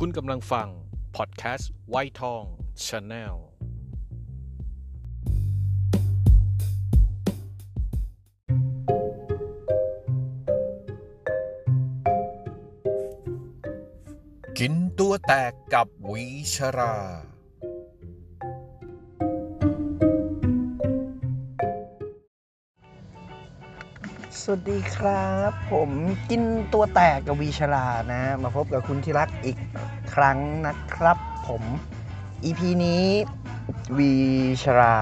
คุณกำลังฟัง พอดแคสต์ไวท์ทอง channel กินตัวแตกกับวีชรา สวัสดีครับ ผมกินตัวแตกกับวีชรานะ มาพบกับคุณที่รักอีกครั้งนะครับผม EP นี้วีชรา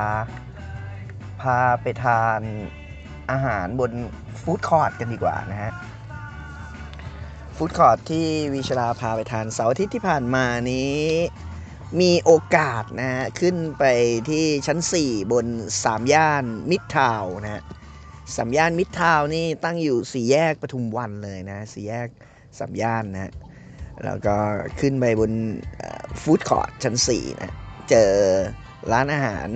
พาไปทานอาหารบน food court กันดีกว่านะฮะ food court ที่วีชราพาไปทานเสาร์อาทิตย์ที่ผ่านมานี้ มีโอกาสนะฮะขึ้นไปที่ชั้น 4 บน สามย่านมิตรทาวน์นะฮะ สามย่านมิตรทาวน์นี่ตั้งอยู่สี่แยกปทุมวันเลยนะสี่แยกสามย่านนะแล้วก็ขึ้นไปบน food court ชั้น4นะเจอร้านอาหาร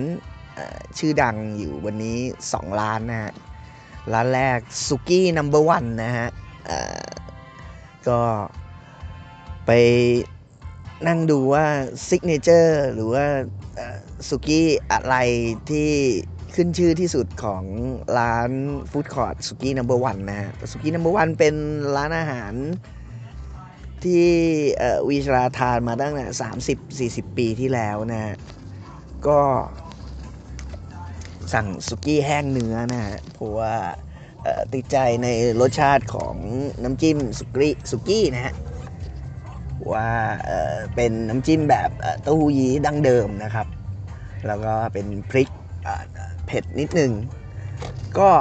ชื่อดังอยู่วันนี้ 2 ร้านนะฮะร้านแรกสุกี้ Number One นะฮะก็ไปนั่งดูว่า signature หรือว่าสุกี้อะไรที่ ขึ้นชื่อที่สุดของร้านฟู้ดคอร์ทสุกี้ Number One นะฮะสุกี้ Number One เป็นร้านอาหารที่วีชราทานมาตั้งแต่30 40ปีที่แล้วนะฮะก็สั่งสุกี้แห้งเนื้อนะฮะเพราะว่าติดใจในรสชาติของน้ำจิ้มสุกี้สุกี้นะฮะว่าเป็นน้ำจิ้มแบบเต้าหู้ยี้ดั้งเดิมนะครับ แล้วก็เป็นพริก เผ็ดนิดนึง ก็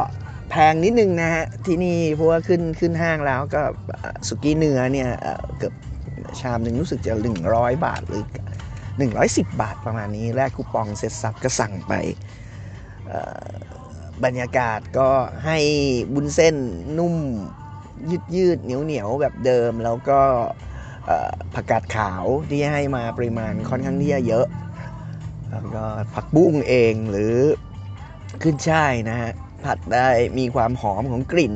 แพงนิดนึงนะฮะ ที่นี่เพราะว่าขึ้นขึ้นห้างแล้วก็สุกี้เนื้อเนี่ยเกือบชามหนึ่งรู้สึกจะ 100 บาทหรือ 110 บาทประมาณนี้แลกคูปองเซ็ตซับก็สั่งไปบรรยากาศก็ให้บุญเส้นนุ่มยืดยืดเหนียวเหนียวแบบเดิม แล้วก็ผักกาดขาวที่ให้มาปริมาณค่อนข้างที่จะเยอะ แล้วก็ผักบุ้งเองหรือ ขึ้นช่ายนะฮะผัดได้มีความหอมของกลิ่น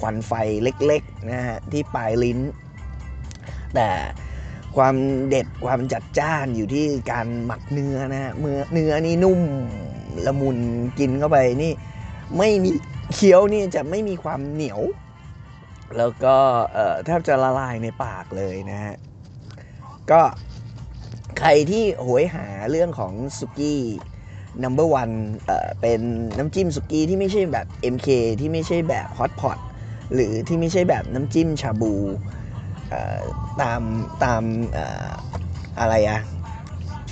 ควันไฟเล็กๆนะฮะที่ปลายลิ้น แต่ความเด็ดความจัดจ้านอยู่ที่การหมักเนื้อนะฮะเนื้อเนื้อนี่นุ่มละมุนกินเข้าไปนี่ ไม่มีเคี้ยวนี่จะไม่มีความเหนียว แล้วก็เอ่อแทบจะละลายในปากเลยนะฮะก็ใครที่โหยหาเรื่องของสุกี้ นัมเบอร์วันเป็นน้ำจิ้มสุกี้ที่ไม่ใช่แบบ MK ที่ไม่ใช่แบบฮอตพอตหรือที่ไม่ใช่แบบน้ำจิ้มชาบูเอ่อตามตามเอ่ออะไรอะ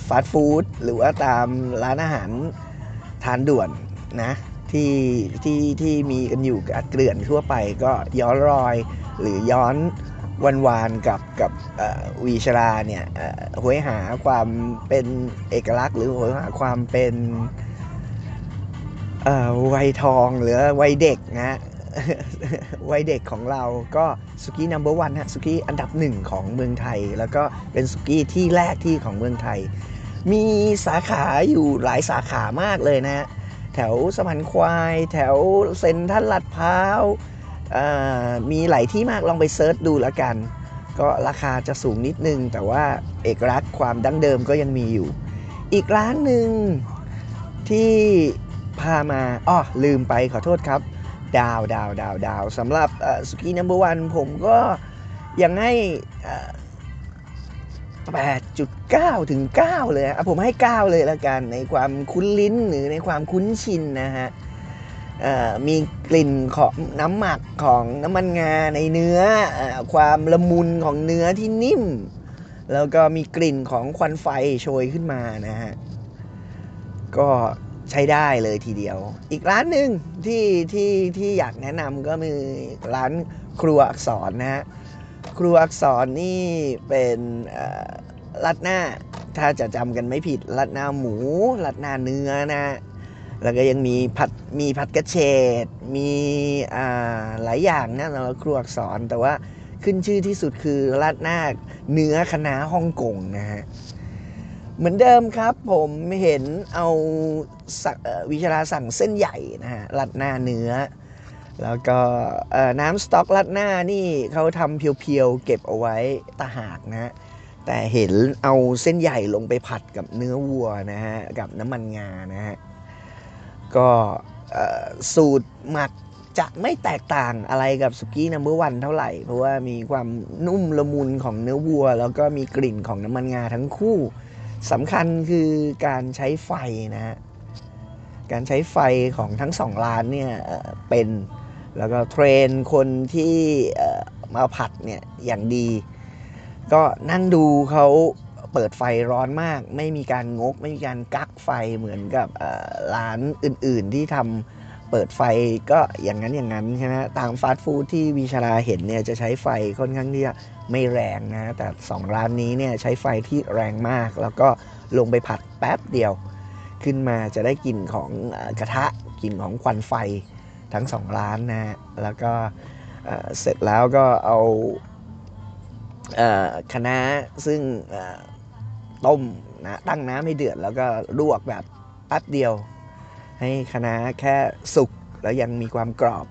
ฟาสต์ฟู้ดหรือว่าตามร้านอาหารทานด่วนนะที่ที่ที่มีกันอยู่กับเกลื่อนทั่วไปก็ย้อนรอยหรือย้อน วันวานกับกับวีชราเนี่ยเอ่อหวยหาความเป็นเอกลักษณ์ หรือหวยหาความเป็นวัยทองหรือวัยเด็กนะวัยเด็กของเราก็สุกี้นัมเบอร์วันฮะสุกี้อันดับหนึ่งของเมืองไทย แล้วก็เป็นสุกี้ที่แรกที่ของเมืองไทย มีสาขาอยู่หลายสาขามากเลยนะฮะแถวสะพานควาย แถวเซ็นทรัลลาดพร้าว มีหลายที่มากลองไปเซิร์ชดูแล้วกัน ก็ราคาจะสูงนิดนึง แต่ว่าเอกลักษณ์ความดั้งเดิมก็ยังมีอยู่ อีกร้านหนึ่งที่พามาอ้อลืมไปขอโทษครับ ดาวดาวดาวดาวสำหรับสุกี้นัมเบอร์วันผมก็ยังให้เอ่อ8.9ถึง9เลยอะผมให้9เลยละกัน ในความคุ้นลิ้นหรือในความคุ้นชินนะฮะ มีกลิ่นของน้ำหมักของน้ำมันงาในเนื้ออความละมุนของเนื้อที่นิ่ม แล้วก็มีกลิ่นของควันไฟโชยขึ้นมานะฮะ ก็ใช้ได้เลยทีเดียว อีกร้านหนึ่งที่ที่ที่อยากแนะนำก็มีร้านครัวอักษรนะฮะ ครัวอักษรนี่เป็นรัดหน้า ถ้าจะจำกันไม่ผิดรัดหน้าหมูรัดหน้าเนื้อนะ แล้วก็ยังมีผัดมีผัดกระเฉดมีอ่าหลายอย่างนะสำหรับครัวอักษรแต่ว่าขึ้นชื่อที่สุดคือราดหน้าเนื้อคณะฮ่องกงนะฮะเหมือนเดิมครับผมเห็นเอาวิชาราสั่งเส้นใหญ่นะฮะรัดหน้าเนื้อ แล้วก็น้ำสต๊อกรัดหน้านี่เขาทำเพียวๆ เก็บเอาไว้ตาหากนะ แต่เห็นเอาเส้นใหญ่ลงไปผัดกับเนื้อวัวนะฮะ กับน้ำมันงานะฮะ ก็สูตรหมักจะไม่แตกต่างอะไรกับสุกี้นัมเบอร์วันเท่าไหร่ เพราะว่ามีความนุ่มละมุนของเนื้อวัว แล้วก็มีกลิ่นของน้ำมันงาทั้งคู่สำคัญคือการใช้ไฟนะฮะการใช้ไฟของทั้งสองร้านเนี่ยเป็นแล้วก็เทรนคนที่มาผัดเนี่ยอย่างดี ก็นั่งดูเขา เปิดไฟร้อนมาก ไม่มีการงก ไม่มีการกักไฟเหมือนกับร้านอื่น ๆ ที่ทำเปิดไฟก็อย่างนั้นอย่างนั้นใช่ไหมตามฟาสต์ฟู้ดที่วิชาราเห็นเนี่ยจะใช้ไฟค่อนข้างที่จะไม่แรงนะแต่สองร้านนี้เนี่ยใช้ไฟที่แรงมาก แล้วก็ลงไปผัดแป๊บเดียว ขึ้นมาจะได้กลิ่นของกระทะกลิ่นของควันไฟทั้งสองร้านนะ แล้วก็เสร็จแล้วก็เอาเอ่อคะซึ่ง ต้มนะตั้งน้ำให้เดือดแล้วก็ลวกแบบแป๊บเดียว ให้คะน้าแค่สุกแล้วยังมีความกรอบ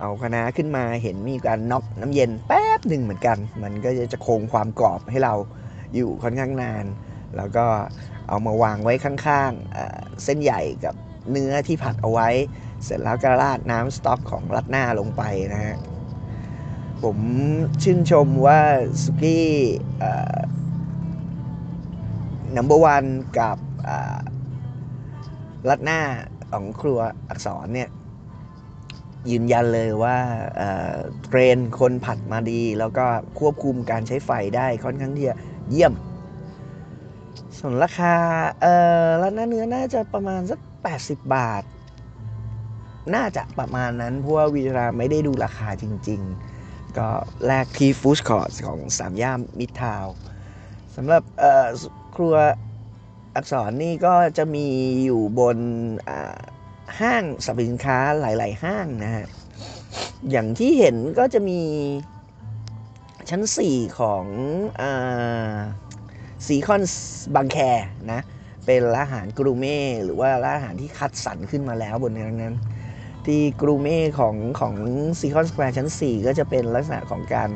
เอาคะน้าขึ้นมาเห็นมีการน็อกน้ำเย็นแป๊บหนึ่งเหมือนกัน มันก็จะคงความกรอบให้เราอยู่ค่อนข้างนาน แล้วก็เอามาวางไว้ข้างๆเอ่อเส้นใหญ่กับเนื้อที่ผัดเอาไว้ เสร็จแล้วก็ราดน้ำสต๊อกของรัดหน้าลงไปนะฮะผมชื่นชมว่าสุกี้ นัมเบอร์วันกับรัดหน้าของครัวอักษรเนี่ยยืนยันเลยว่าเทรนคนผัดมาดี แล้วก็ควบคุมการใช้ไฟได้ค่อนข้างที่จะเยี่ยม ส่วนราคาเออร้านหน้าเนื้อน่าจะประมาณสัก 80 บาท น่าจะประมาณนั้น เพราะว่าวิจาราไม่ได้ดูราคาจริง ๆ ก็แลกที่ฟู้ดคอร์ทของสามย่านมิตรทาวน์ สำหรับครัวอักษรนี่ก็จะมีอยู่บนห้างสรรพสินค้าหลาย ๆ ห้างนะฮะ อย่างที่เห็นก็จะมีชั้น 4 ของซีคอนบางแคนะ เป็นร้านอาหาร gourmet หรือว่าร้านอาหารที่คัดสรรขึ้นมาแล้วบนนั้นนั้น ที่ gourmet ของของซีคอนสแควร์ชั้น 4 ก็จะเป็นลักษณะของการ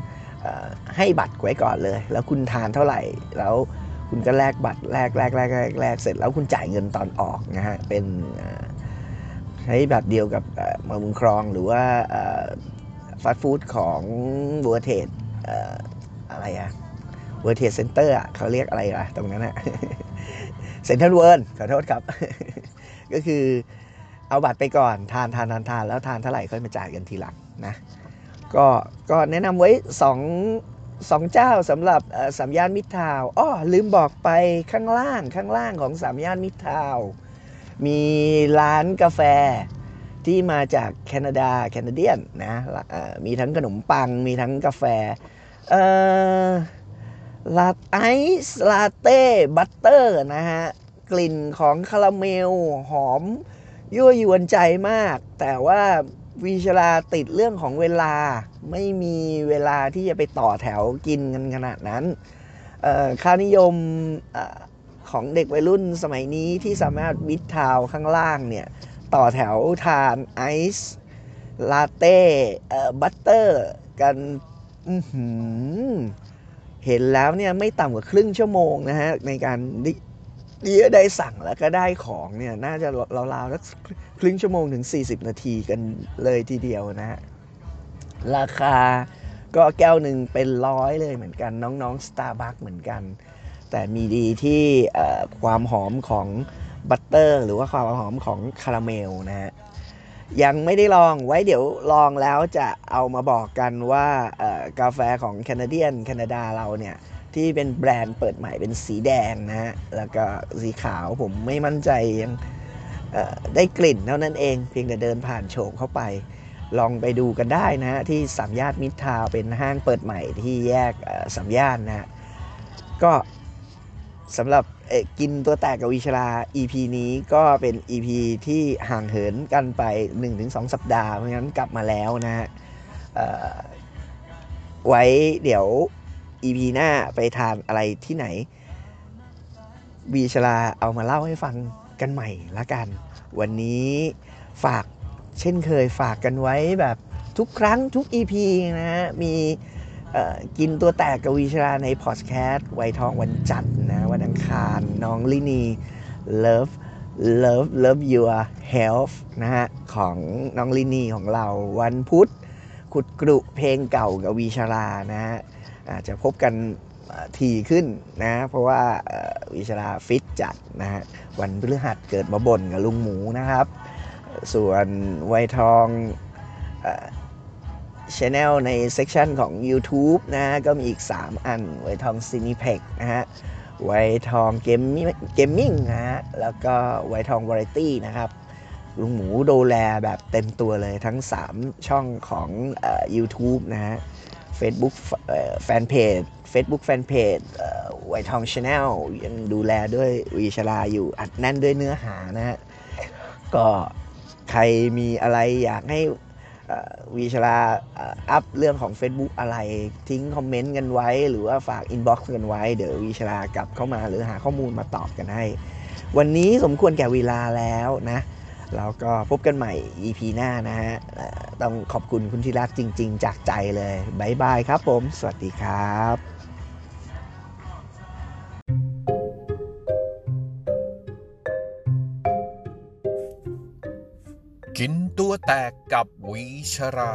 ให้บัตรไว้ก่อนเลย แล้วคุณทานเท่าไหร่ แล้วคุณก็แลกบัตรแลกแลกแลกแลกแลกเสร็จแล้วคุณจ่ายเงินตอนออกนะฮะ เป็นใช้แบบเดียวกับเอ่อมาบุญครองหรือว่าฟาสต์ฟู้ดของเวิลด์เทรดอะไรเวิลด์เทรดเซ็นเตอร์เขาเรียกอะไรอะตรงนั้นอะเซ็นทรัลเวิลด์ขอโทษครับ ก็คือเอาบัตรไปก่อนทานทานทานทานแล้วทานเท่าไหร่ค่อยมาจ่ายกันทีหลังนะ ก็ก็แนะนำไว้สองสองเจ้าสำหรับสามย่านมิตรทาวน์อ้อลืมบอกไปข้างล่างข้างล่างของสามย่านมิตรทาวน์มีร้านกาแฟที่มาจากแคนาดา Canadian นะมีทั้งขนมปังมีทั้งกาแฟเอ่อลาไอซ์ลาเต้บัตเตอร์นะฮะ กลิ่นของคาราเมลหอมยั่วยวนใจมาก แต่ว่า วีชลาติดเรื่องของเวลาไม่มีเวลาที่จะไปต่อแถวกินกันขนาดนั้นค่านิยมอของเด็กวัยรุ่นสมัยนี้ที่สามารถมิดทาวข้างล่างเนี่ย ต่อแถวทาน ice latte butter กันเห็นแล้วเนี่ยไม่ต่ำกว่าครึ่งชั่วโมงนะฮะในการ ที่ที่จะได้สั่งแล้วก็ได้ของเนี่ยน่าจะราวๆสักครึ่งชั่วโมงถึง 40 นาทีกันเลยทีเดียวนะฮะราคาก็แก้วหนึ่งเป็นร้อยเลยเหมือนกันน้องๆ Starbucks เหมือนกัน แต่มีดีที่ความหอมของบัตเตอร์หรือว่าความหอมของคาราเมลนะฮะยังไม่ได้ลองไว้เดี๋ยวลองแล้วจะเอามาบอกกันว่ากาแฟของแคนาเดียนแคนาดาเราเนี่ย ที่เป็นแบรนด์เปิดใหม่เป็นสีแดงนะฮะ แล้วก็สีขาวผมไม่มั่นใจยังได้กลิ่นเท่านั้นเอง เพียงแต่เดินผ่านโฉบเข้าไป ลองไปดูกันได้นะฮะ ที่สามย่านมิตรทาวเป็นห้างเปิดใหม่ที่แยกสามย่านนะฮะ ก็สำหรับกินตัวแตกกับวิชรา EP นี้ก็เป็น EP ที่ห่างเหินกันไป 1-2 สัปดาห์ เพราะงั้นกลับมาแล้วนะฮะไว้เดี๋ยว EP หน้าไปทานอะไรที่ไหน วีชลาเอามาเล่าให้ฟังกันใหม่ละกัน วันนี้ฝากเช่นเคยฝากกันไว้แบบทุกครั้งทุก EP นะฮะมีกินตัวแตกกับวีชราในพอดแคสต์ไวทองวันจันทร์นะ วันอังคารน้องลินี Love Love Love Your Health นะฮะ ของน้องลินีของเราวันพุธขุดกรุเพลงเก่ากับวีชรานะฮะ อาจจะพบกันทีขึ้นนะ เพราะว่าวิชราฟิตจัดนะฮะวันพฤหัสเกิดมาบ่นกับลุงหมูนะครับ ส่วนไวทองช anel ในเซ c ชันของ YouTube นะก็มีอีก 3 อัน ไวท์ทอง Cineplex นะฮะ ไวท์ทอง Gaming Gaming นะฮะ แล้วก็ไวท์ทองวาไรตี้นะครับ ลุงหมูดูแลแบบเต็มตัวเลยทั้ง 3 ช่องของอ YouTube นะฮะ Facebook แฟนเพจ Facebook แฟนเพจไวทองชาแนลยังดูแลด้วยวีชลาอยู่อัดแน่นด้วยเนื้อหานะฮะก็ใครมีอะไรอยากให้วีชลา up เรื่องของ Facebook อะไรทิ้ง comment กันไว้ หรือว่าฝาก inbox กันไว้ เดี๋ยววีชลากลับเข้ามาหรือหาข้อมูลมาตอบกันให้ วันนี้สมควรแก่เวลาแล้วนะ แล้วก็พบกันใหม่ EP หน้านะฮะต้องขอบคุณคุณที่รักจริง ๆ จากใจเลย bye bye ครับผม สวัสดีครับกินตัวแตกกับวิชรา